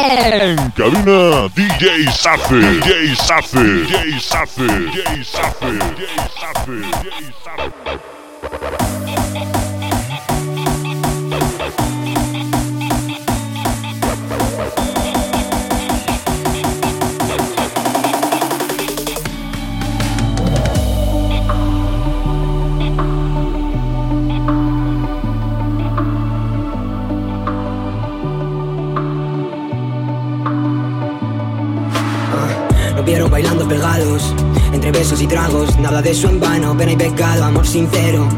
En cabina DJ Safe, DJ Safe, DJ Safe, DJ Safe, DJ Safe, DJ Safe. Entre besos y tragos, nada de eso en vano, pena y pecado, amor sincero.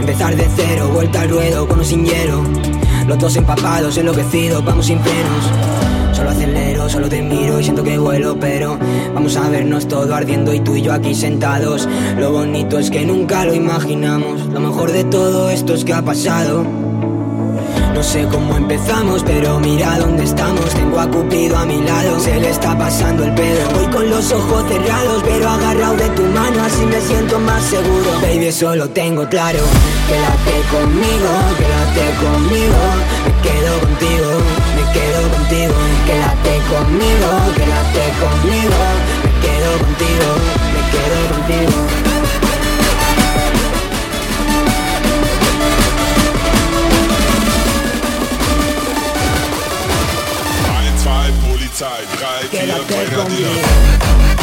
Empezar de cero, vuelta al ruedo, con o sin hielo. Los dos empapados, enloquecidos, vamos sin frenos. Solo acelero, solo te miro y siento que vuelo, pero vamos a vernos todo ardiendo y tú y yo aquí sentados. Lo bonito es que nunca lo imaginamos, lo mejor de todo esto es que ha pasado. No sé cómo empezamos, pero mira dónde estamos. Tengo a Cupido a mi lado, se le está pasando el pedo. Voy con los ojos cerrados, pero agarrado de tu mano, así me siento más seguro. Baby, solo tengo claro, quédate conmigo, quédate conmigo. Me quedo contigo, me quedo contigo. Quédate conmigo, quédate conmigo. Me quedo contigo, me quedo contigo. side, right here, right here.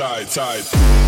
side, side.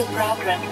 The program.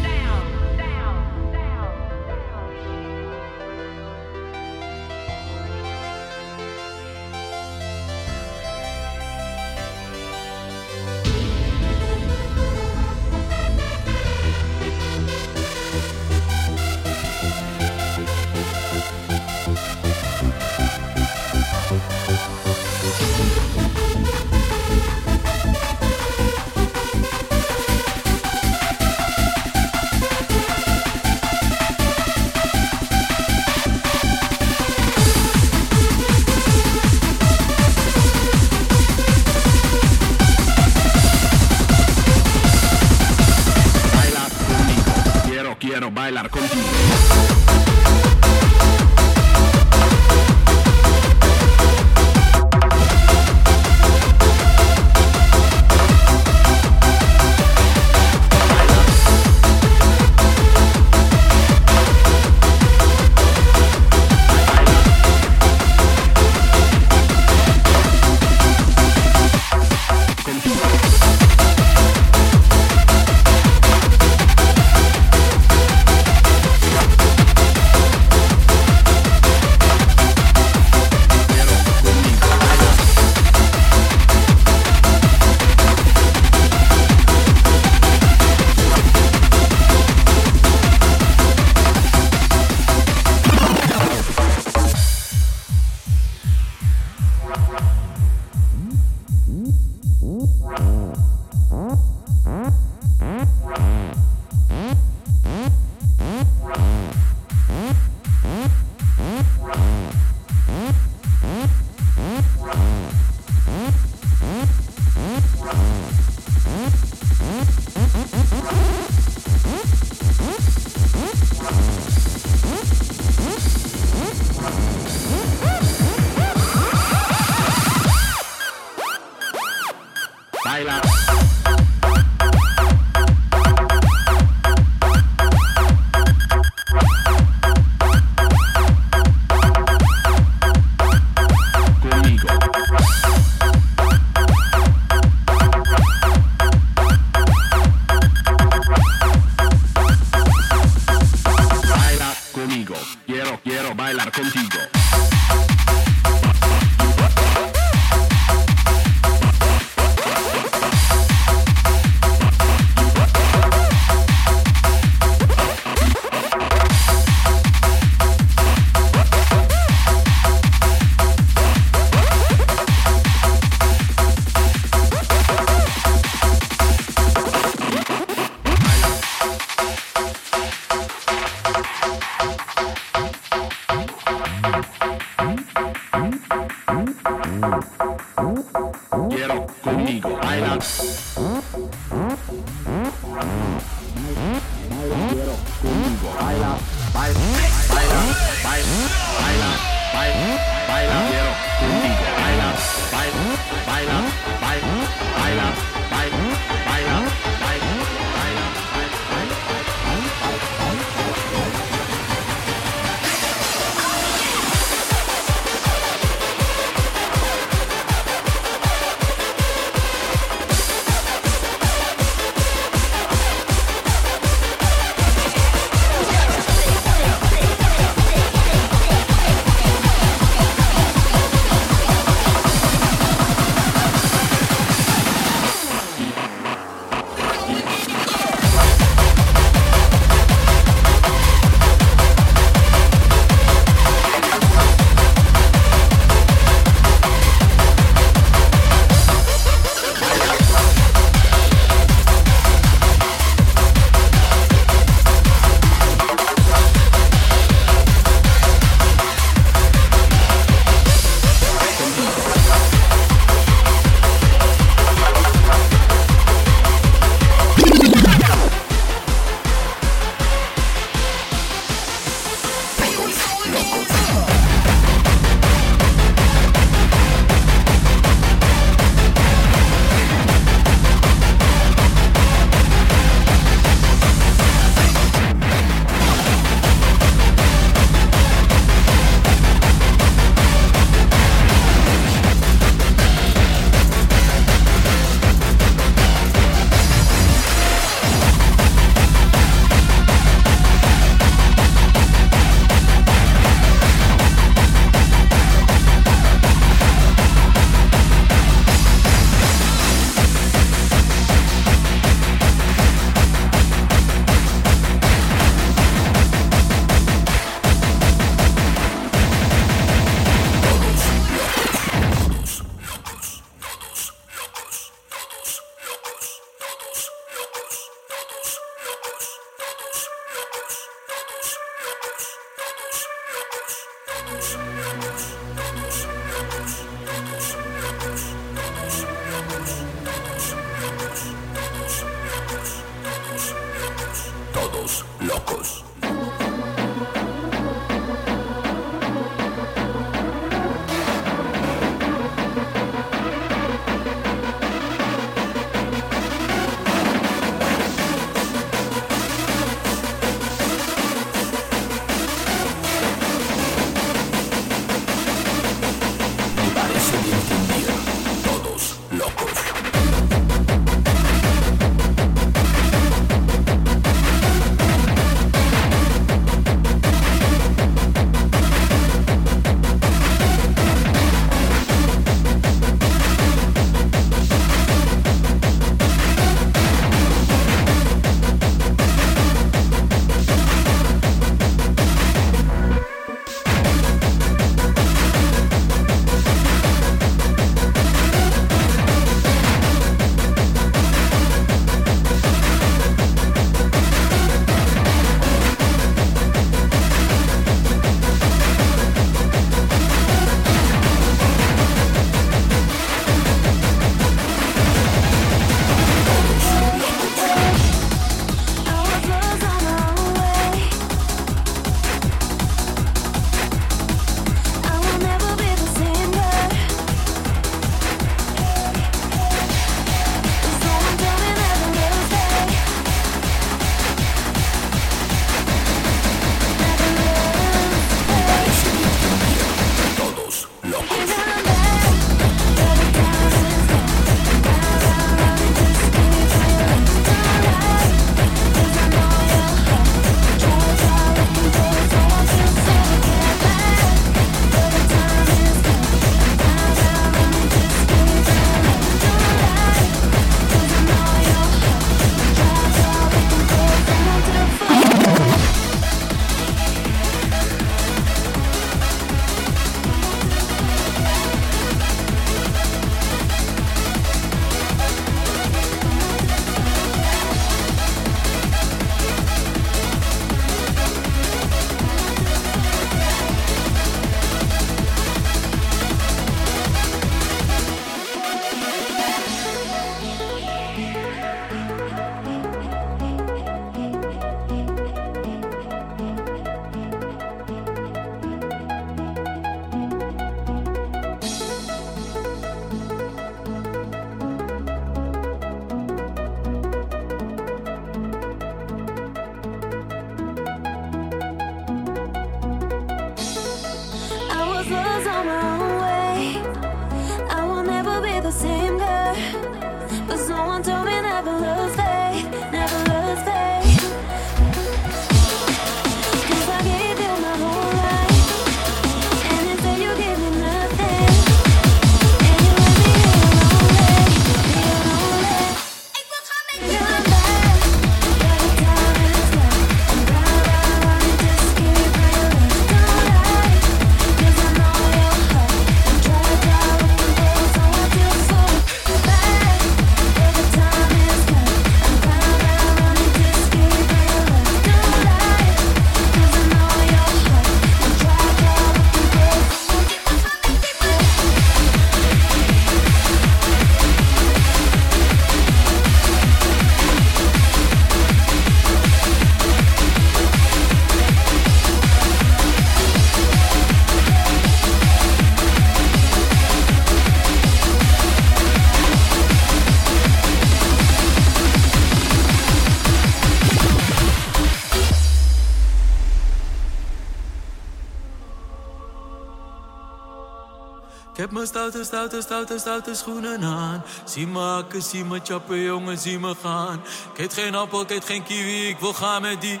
Stoute, stoute, stoute, stoute schoenen aan. Zie me hakken, zie me chappen, jongen, zie me gaan. Ik geen appel, ik geen kiwi, ik wil gaan met die.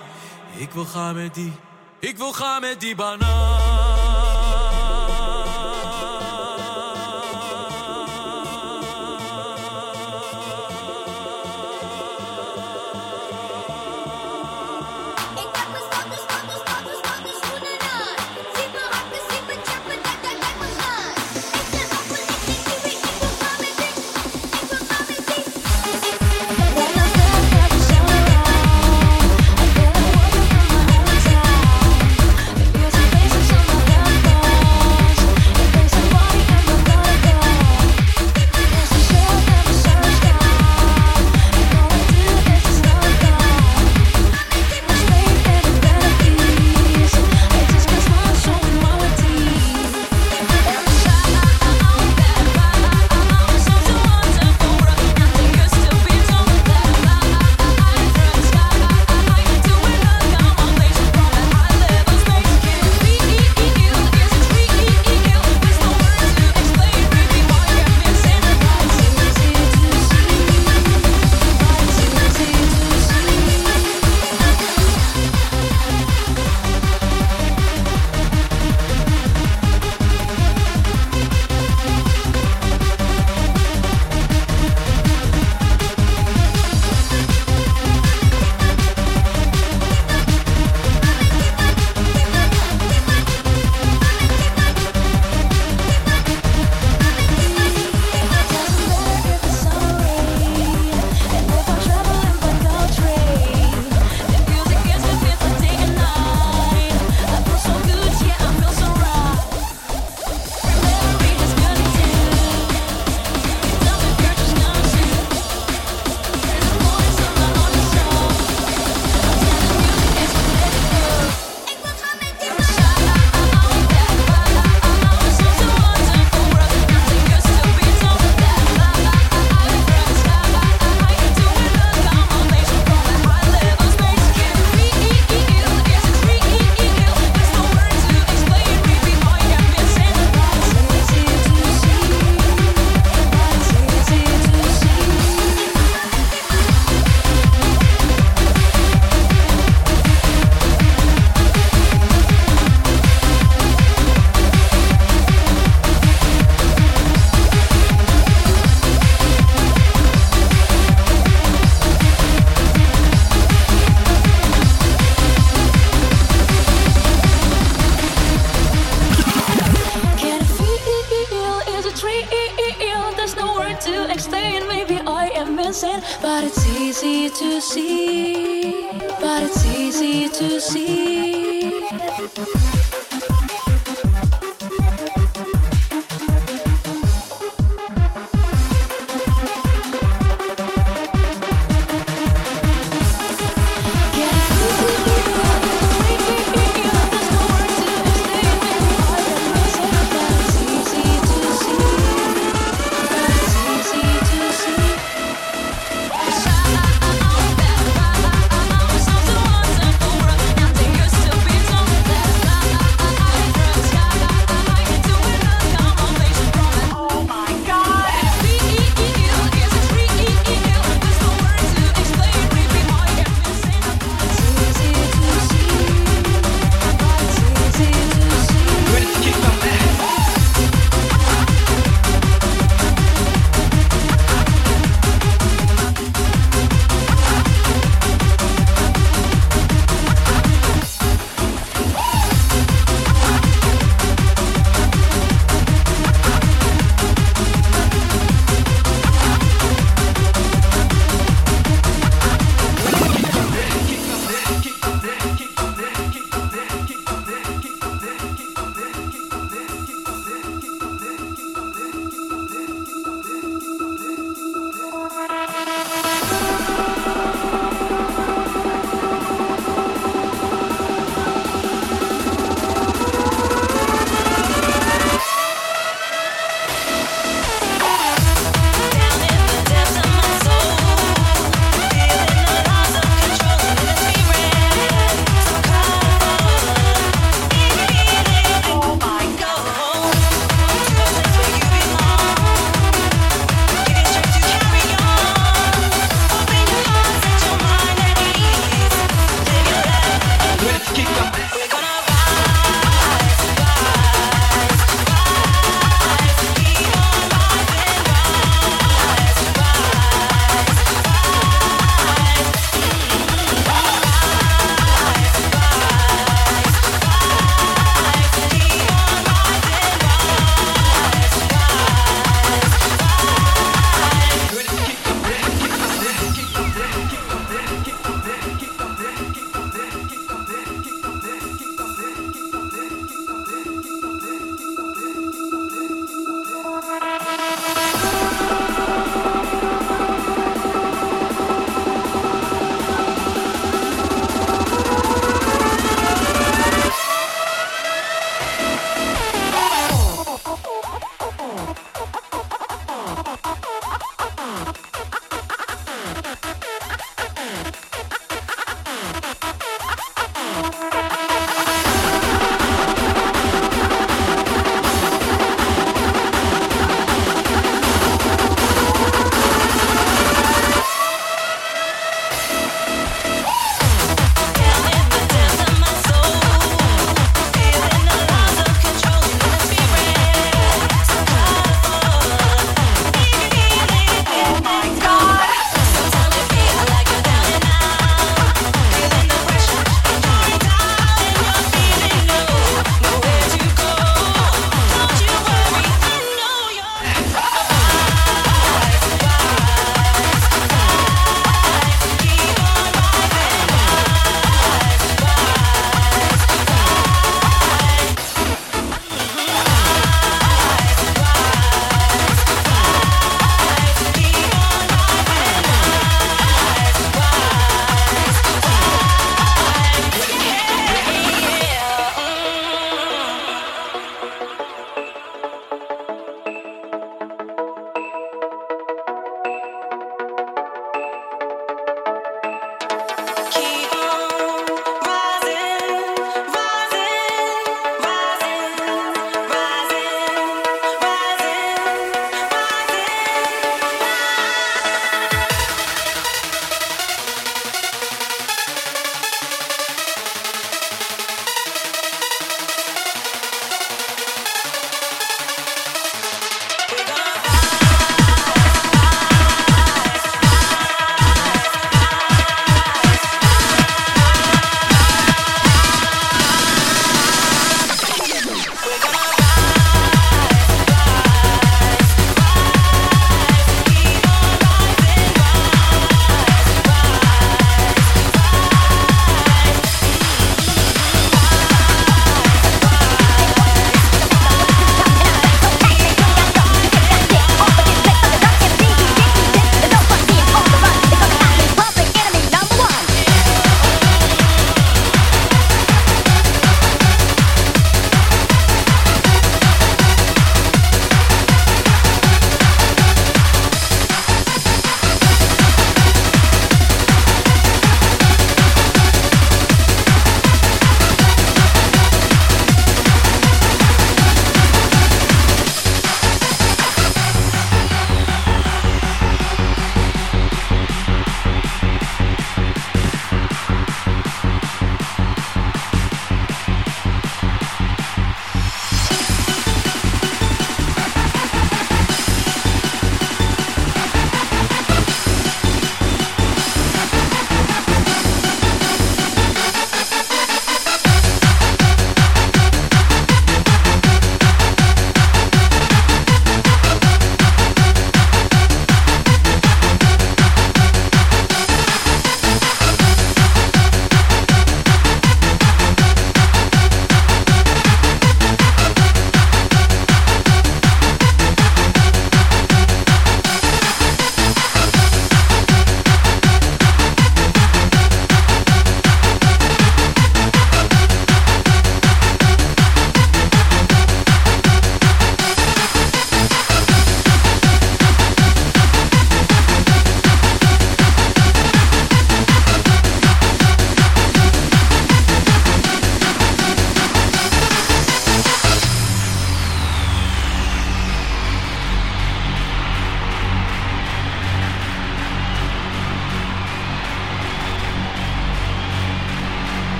Ik wil gaan met die. Ik wil gaan met die Can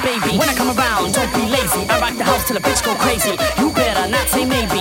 baby. When I come around, don't be lazy. I rock the house till the bitch go crazy. You better not say maybe.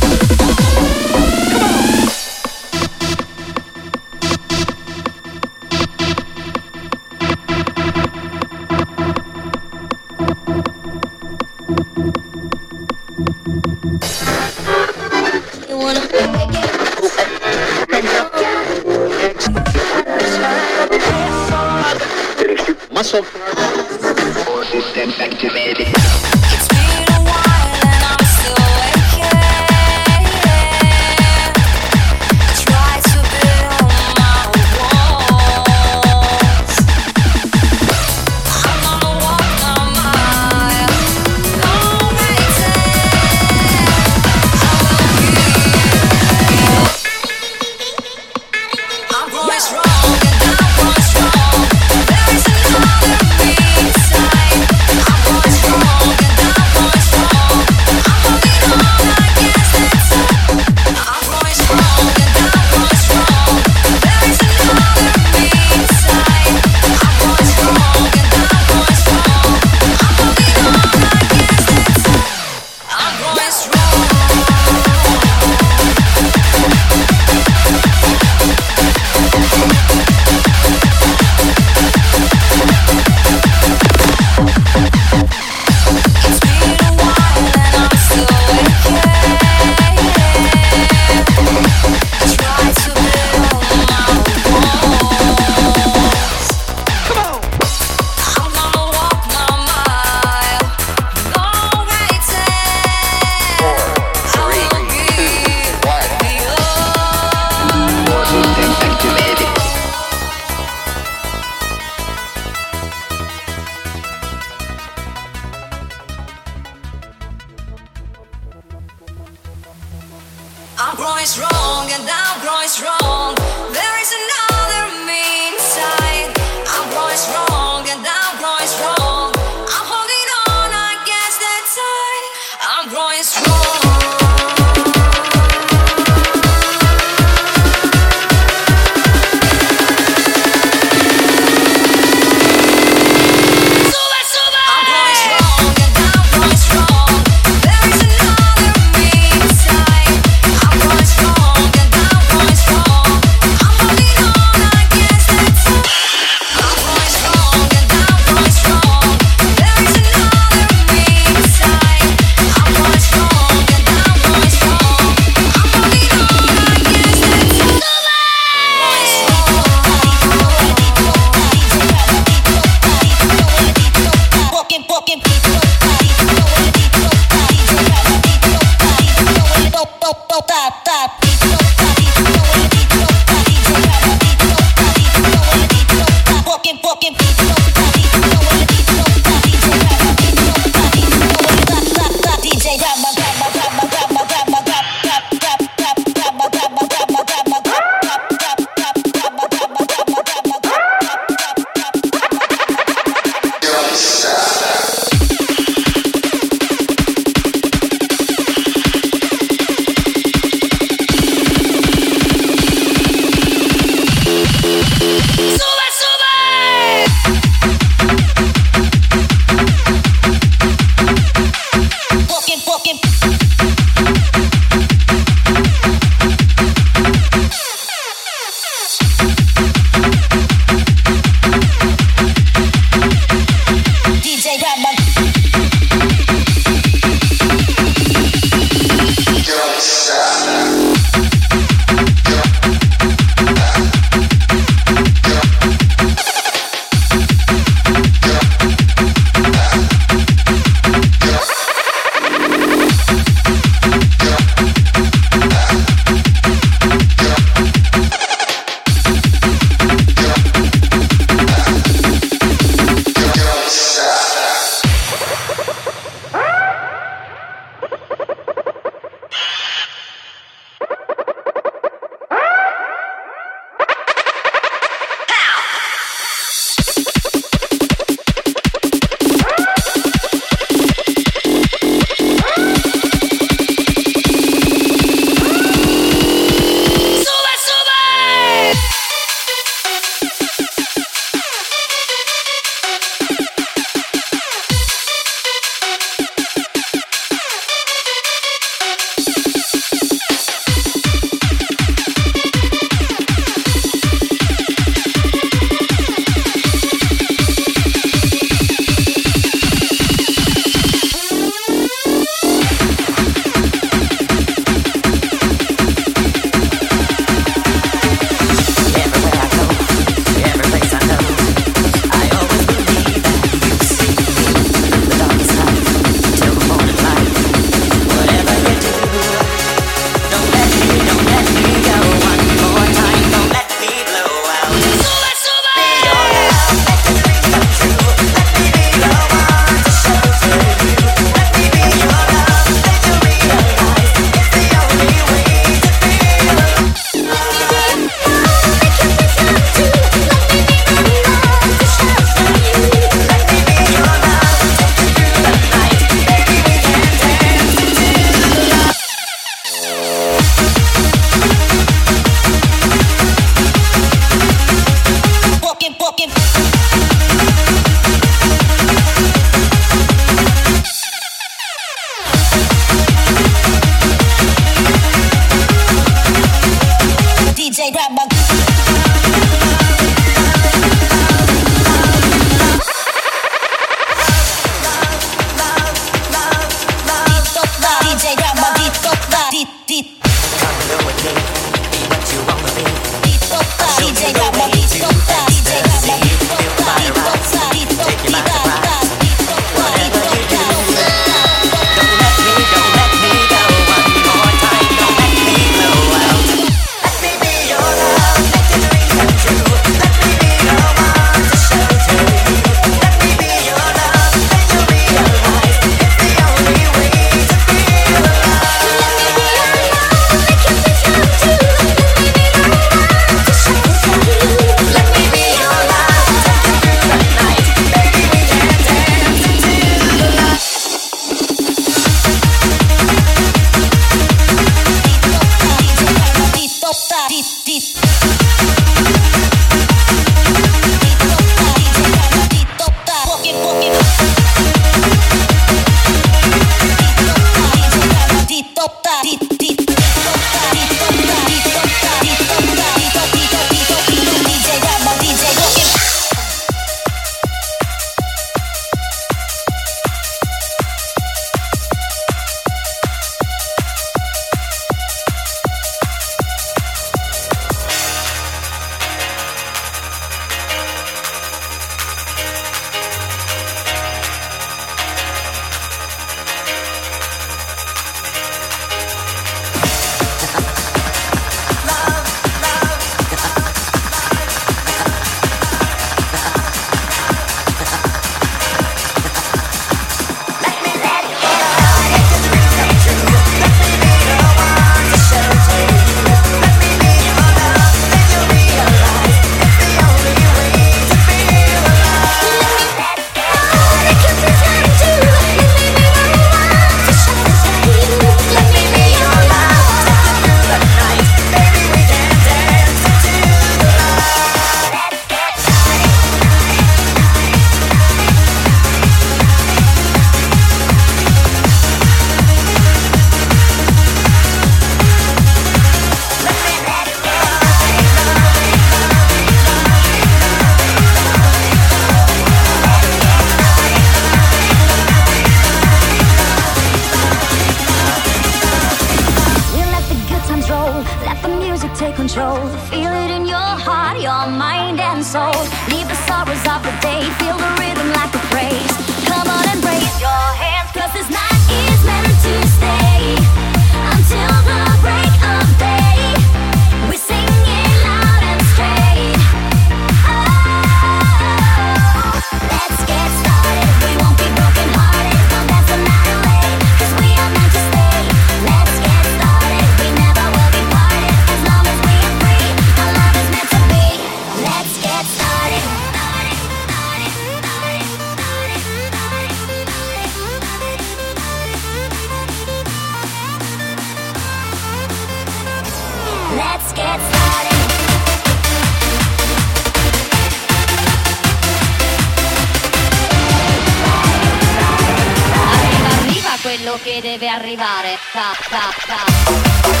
che deve arrivare. Ta, ta, ta.